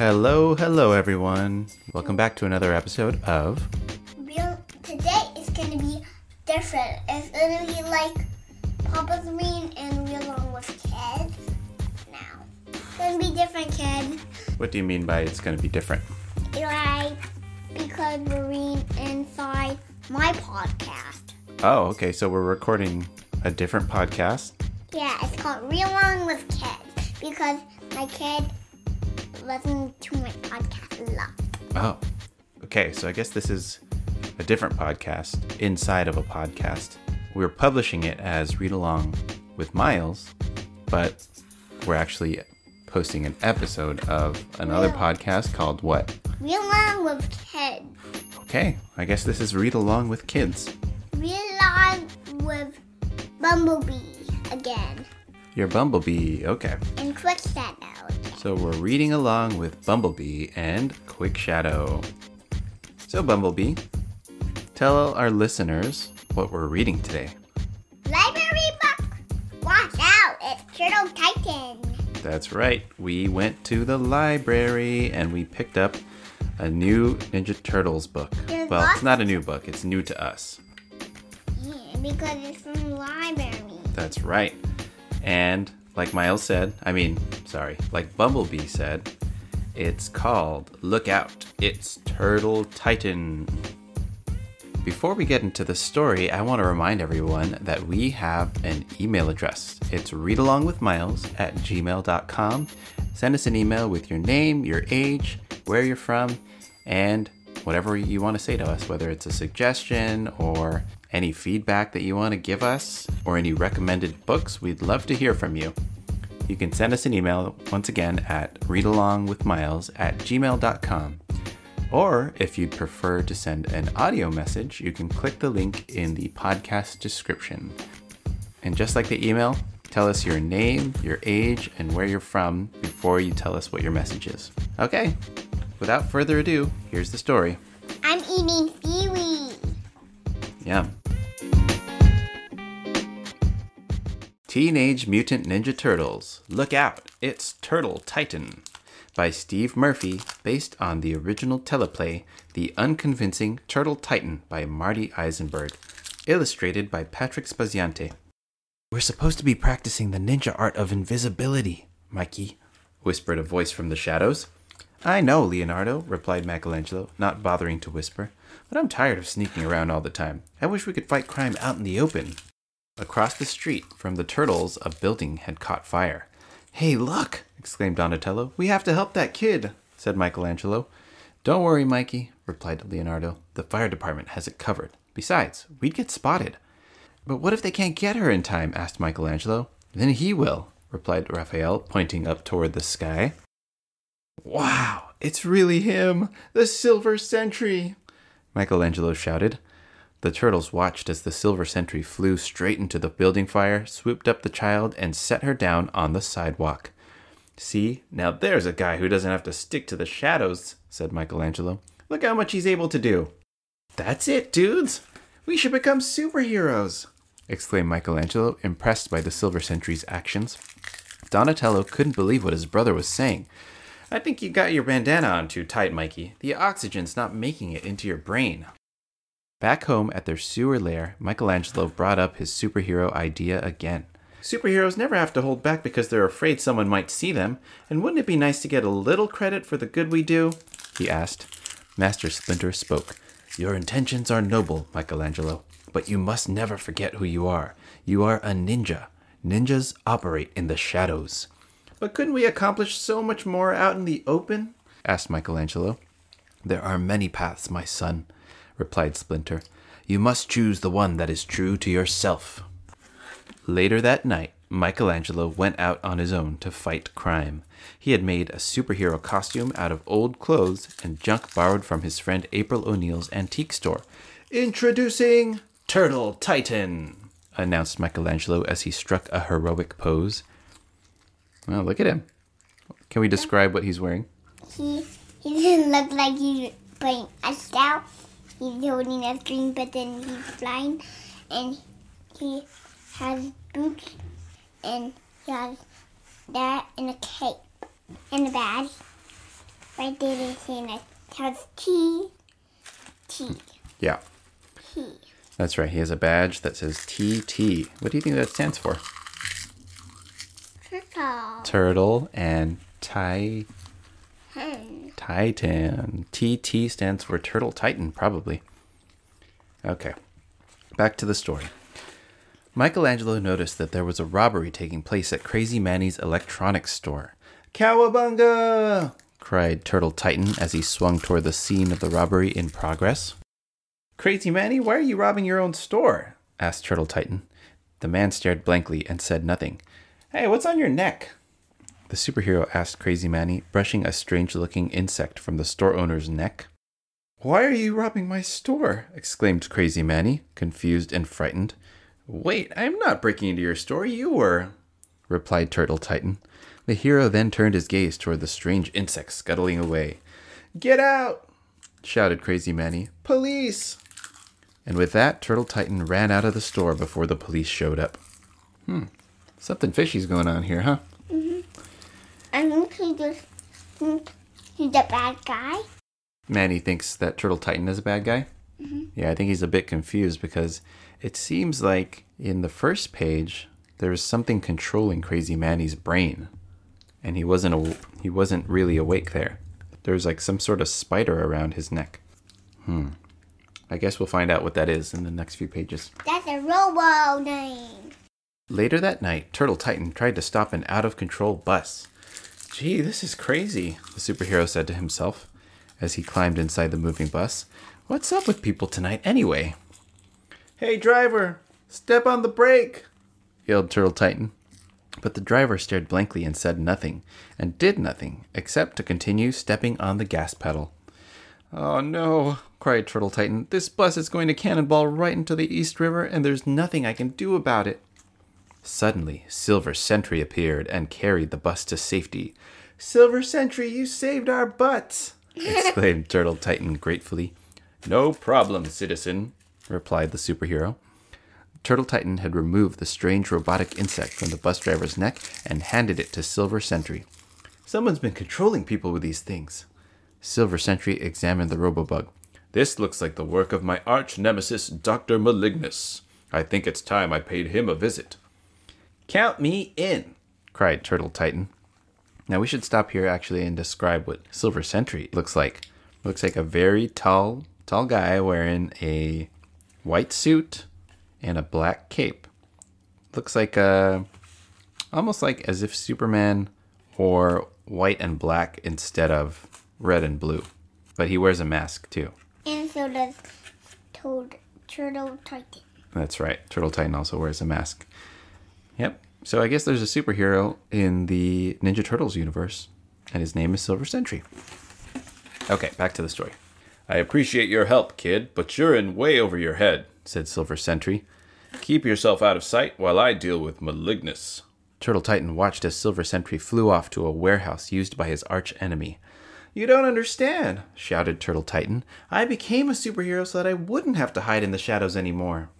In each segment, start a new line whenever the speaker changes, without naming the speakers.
Hello, hello, everyone. Welcome back to another episode of.
Real today is gonna be different. It's gonna be like Papa's Reading and Read Along with Kids. Now, it's gonna be different, kid.
What do you mean by it's going to be different?
Like because we're reading inside my podcast.
Oh, okay. So we're recording a different podcast.
Yeah, it's called Real Along with Kids because my kid listens to my podcast a lot.
Oh, okay. So I guess this is a different podcast inside of a podcast. We're publishing it as Read Along with Miles, but we're actually posting an episode of another podcast called what?
Read Along with Kids.
Okay, I guess this is Read Along with Kids.
Read Along with Bumblebee again.
Your Bumblebee. Okay.
And Quick Shadow.
So we're reading along with Bumblebee and Quick Shadow. So, Bumblebee, tell our listeners what we're reading today.
Library book. Watch out! It's Turtle Titan.
That's right, we went to the library and we picked up a new Ninja Turtles book.
There's
Well, it's not a new book, it's new to us.
Yeah, because it's from the library.
That's right. And like Miles said, I mean, sorry, like Bumblebee said, it's called Look Out, It's Turtle Titan. Before we get into the story, I want to remind everyone that we have an email address. It's readalongwithmiles at gmail.com. Send us an email with your name, your age, where you're from, and whatever you want to say to us, whether it's a suggestion or any feedback that you want to give us or any recommended books, we'd love to hear from you. You can send us an email once again at readalongwithmiles at gmail.com. Or if you'd prefer to send an audio message, you can click the link in the podcast description. And just like the email, tell us your name, your age, and where you're from before you tell us what your message is. Okay, without further ado, here's the story.
I'm eating seaweed.
Yum. Teenage Mutant Ninja Turtles. Look out, it's Turtle Titan. By Steve Murphy, based on the original teleplay The Unconvincing Turtle Titan by Marty Eisenberg. Illustrated by Patrick Spaziante. We're supposed to be practicing the ninja art of invisibility, Mikey, whispered a voice from the shadows. I know, Leonardo, replied Michelangelo, not bothering to whisper, but I'm tired of sneaking around all the time. I wish we could fight crime out in the open. Across the street from the turtles, a building had caught fire. Hey, look! exclaimed Donatello. We have to help that kid, said Michelangelo. Don't worry, Mikey, replied Leonardo. The fire department has it covered. Besides, we'd get spotted. But what if they can't get her in time? asked Michelangelo. Then he will, replied Raphael, pointing up toward the sky. Wow, it's really him, the Silver Sentry! Michelangelo shouted. The turtles watched as the silver sentry flew straight into the building fire, swooped up the child, and set her down on the sidewalk. See, now there's a guy who doesn't have to stick to the shadows, said Michelangelo. Look how much he's able to do. That's it, dudes! We should become superheroes! exclaimed Michelangelo, impressed by the silver sentry's actions. Donatello couldn't believe what his brother was saying. I think you got your bandana on too tight, Mikey. The oxygen's not making it into your brain. Back home at their sewer lair, Michelangelo brought up his superhero idea again. Superheroes never have to hold back because they're afraid someone might see them, and wouldn't it be nice to get a little credit for the good we do? he asked. Master Splinter spoke. Your intentions are noble, Michelangelo, but you must never forget who you are. You are a ninja. Ninjas operate in the shadows. But couldn't we accomplish so much more out in the open? asked Michelangelo. There are many paths, my son, replied Splinter. You must choose the one that is true to yourself. Later that night, Michelangelo went out on his own to fight crime. He had made a superhero costume out of old clothes and junk borrowed from his friend April O'Neil's antique store. Introducing Turtle Titan, announced Michelangelo as he struck a heroic pose. Well, look at him. Can we describe what he's wearing?
He he doesn't look like he's playing a scout. He's holding a string, but then he's flying, and he has boots, and he has that and a cape and a badge. Right there, they saying it has T. T.
Yeah,
T.
that's right. He has a badge that says TT. What do you think that stands for?
Turtle.
Turtle and Ti-
Hmm.
Titan. TT stands for Turtle Titan, probably. Okay, back to the story. Michelangelo noticed that there was a robbery taking place at Crazy Manny's electronics store. Cowabunga! cried Turtle Titan as he swung toward the scene of the robbery in progress. Crazy Manny, why are you robbing your own store? asked Turtle Titan. The man stared blankly and said nothing. Hey, what's on your neck? The superhero asked Crazy Manny, brushing a strange looking insect from the store owner's neck. Why are you robbing my store? exclaimed Crazy Manny, confused and frightened. Wait, I'm not breaking into your store, you were, replied Turtle Titan. The hero then turned his gaze toward the strange insect scuttling away. Get out! shouted Crazy Manny. Police! And with that, Turtle Titan ran out of the store before the police showed up. Hmm, something fishy's going on here, huh?
I think he just think he's a bad guy.
Manny thinks that Turtle Titan is a bad guy. Yeah, I think he's a bit confused because it seems like in the first page there was something controlling Crazy Manny's brain, and he wasn't aw- he wasn't really awake there. There's like some sort of spider around his neck. Hmm. I guess we'll find out what that is in the next few pages.
That's a robo name.
Later that night, Turtle Titan tried to stop an out of control bus. Gee, this is crazy, the superhero said to himself as he climbed inside the moving bus. What's up with people tonight anyway? Hey, driver, step on the brake, yelled Turtle Titan. But the driver stared blankly and said nothing, and did nothing except to continue stepping on the gas pedal. Oh no, cried Turtle Titan. This bus is going to cannonball right into the East River, and there's nothing I can do about it. Suddenly, Silver Sentry appeared and carried the bus to safety. Silver Sentry, you saved our butts! exclaimed Turtle Titan gratefully. No problem, citizen, replied the superhero. Turtle Titan had removed the strange robotic insect from the bus driver's neck and handed it to Silver Sentry. Someone's been controlling people with these things. Silver Sentry examined the Robobug. This looks like the work of my arch nemesis, Dr. Malignus. I think it's time I paid him a visit. Count me in, cried Turtle Titan. Now we should stop here actually and describe what Silver Sentry looks like. Looks like a very tall, tall guy wearing a white suit and a black cape. Looks like a almost like as if Superman wore white and black instead of red and blue. But he wears a mask too.
And so does Toad Turtle Titan.
That's right. Turtle Titan also wears a mask. Yep. So I guess there's a superhero in the Ninja Turtles universe, and his name is Silver Sentry. Okay, back to the story. I appreciate your help, kid, but you're in way over your head, said Silver Sentry. Keep yourself out of sight while I deal with Malignus. Turtle Titan watched as Silver Sentry flew off to a warehouse used by his arch enemy. You don't understand, shouted Turtle Titan. I became a superhero so that I wouldn't have to hide in the shadows anymore.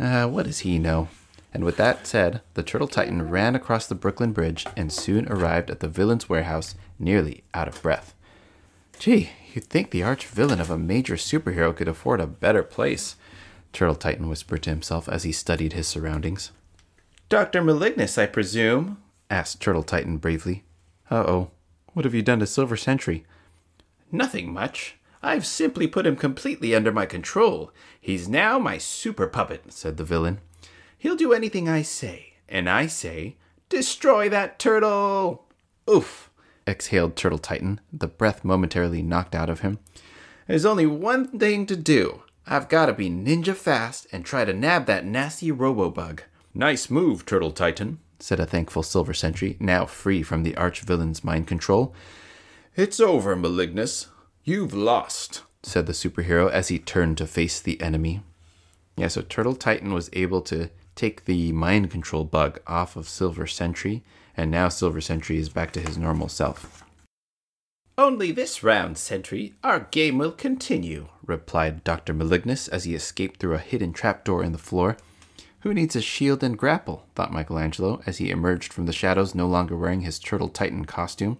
Ah, what does he know? And with that said, the Turtle Titan ran across the Brooklyn Bridge and soon arrived at the villain's warehouse, nearly out of breath. Gee, you'd think the arch villain of a major superhero could afford a better place, Turtle Titan whispered to himself as he studied his surroundings. Dr. Malignus, I presume? asked Turtle Titan bravely. Uh oh. What have you done to Silver Sentry? Nothing much. I've simply put him completely under my control. He's now my super puppet, said the villain. He'll do anything I say, and I say, destroy that turtle! Oof! exhaled Turtle Titan, the breath momentarily knocked out of him. There's only one thing to do. I've got to be ninja fast and try to nab that nasty Robobug. Nice move, Turtle Titan, said a thankful Silver Sentry, now free from the arch villain's mind control. It's over, Malignus. You've lost, said the superhero as he turned to face the enemy. Yeah, so Turtle Titan was able to take the mind control bug off of Silver Sentry, and now Silver Sentry is back to his normal self. Only this round, Sentry. Our game will continue, replied Dr. Malignus as he escaped through a hidden trapdoor in the floor. Who needs a shield and grapple? thought Michelangelo as he emerged from the shadows, no longer wearing his Turtle Titan costume.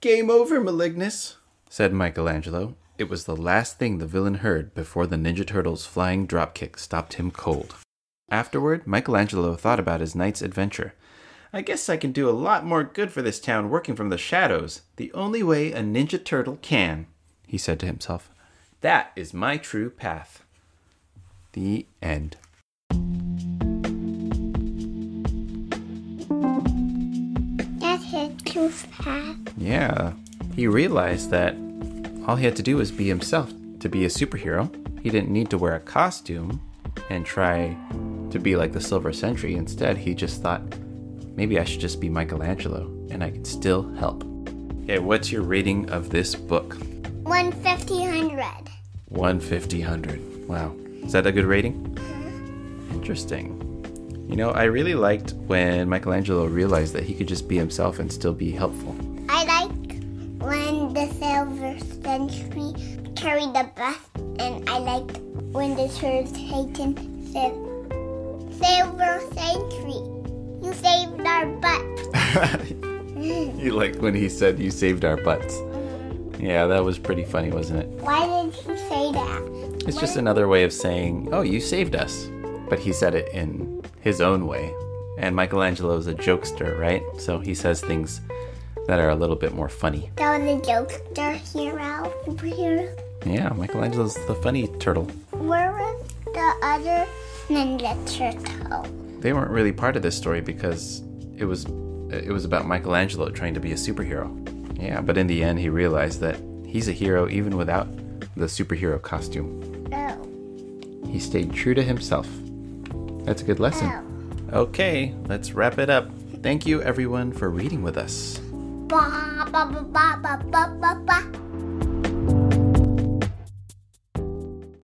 Game over, Malignus, said Michelangelo. It was the last thing the villain heard before the Ninja Turtle's flying dropkick stopped him cold. Afterward, Michelangelo thought about his night's adventure. I guess I can do a lot more good for this town working from the shadows, the only way a Ninja Turtle can, he said to himself. That is my true path. The end.
That's his truth path.
Yeah, he realized that all he had to do was be himself to be a superhero. He didn't need to wear a costume and try to be like the Silver Sentry. Instead, he just thought, maybe I should just be Michelangelo and I could still help. Okay, what's your rating of this book?
One fifty hundred.
150 100. Wow. Is that a good rating? Uh-huh. Interesting. You know, I really liked when Michelangelo realized that he could just be himself and still be helpful.
I like when the silver Sentry carried the bus, and I liked when the Turtle Titan said, "Silver Sentry, you saved our butt."
you liked when he said you saved our butts. Mm-hmm. Yeah, that was pretty funny, wasn't it?
Why did he say that?
It's just another way of saying, oh, you saved us. But he said it in his own way. And Michelangelo's a jokester, right? So he says things that are a little bit more funny.
That was a jokester hero, superhero.
Yeah, Michelangelo's the funny turtle.
Where was the other Ninja Turtle?
They weren't really part of this story because it was it was about Michelangelo trying to be a superhero. Yeah, but in the end he realized that he's a hero even without the superhero costume.
No.
He stayed true to himself. That's a good lesson.
Oh.
Okay, let's wrap it up. Thank you everyone for reading with us.
Ba ba ba ba ba ba ba ba.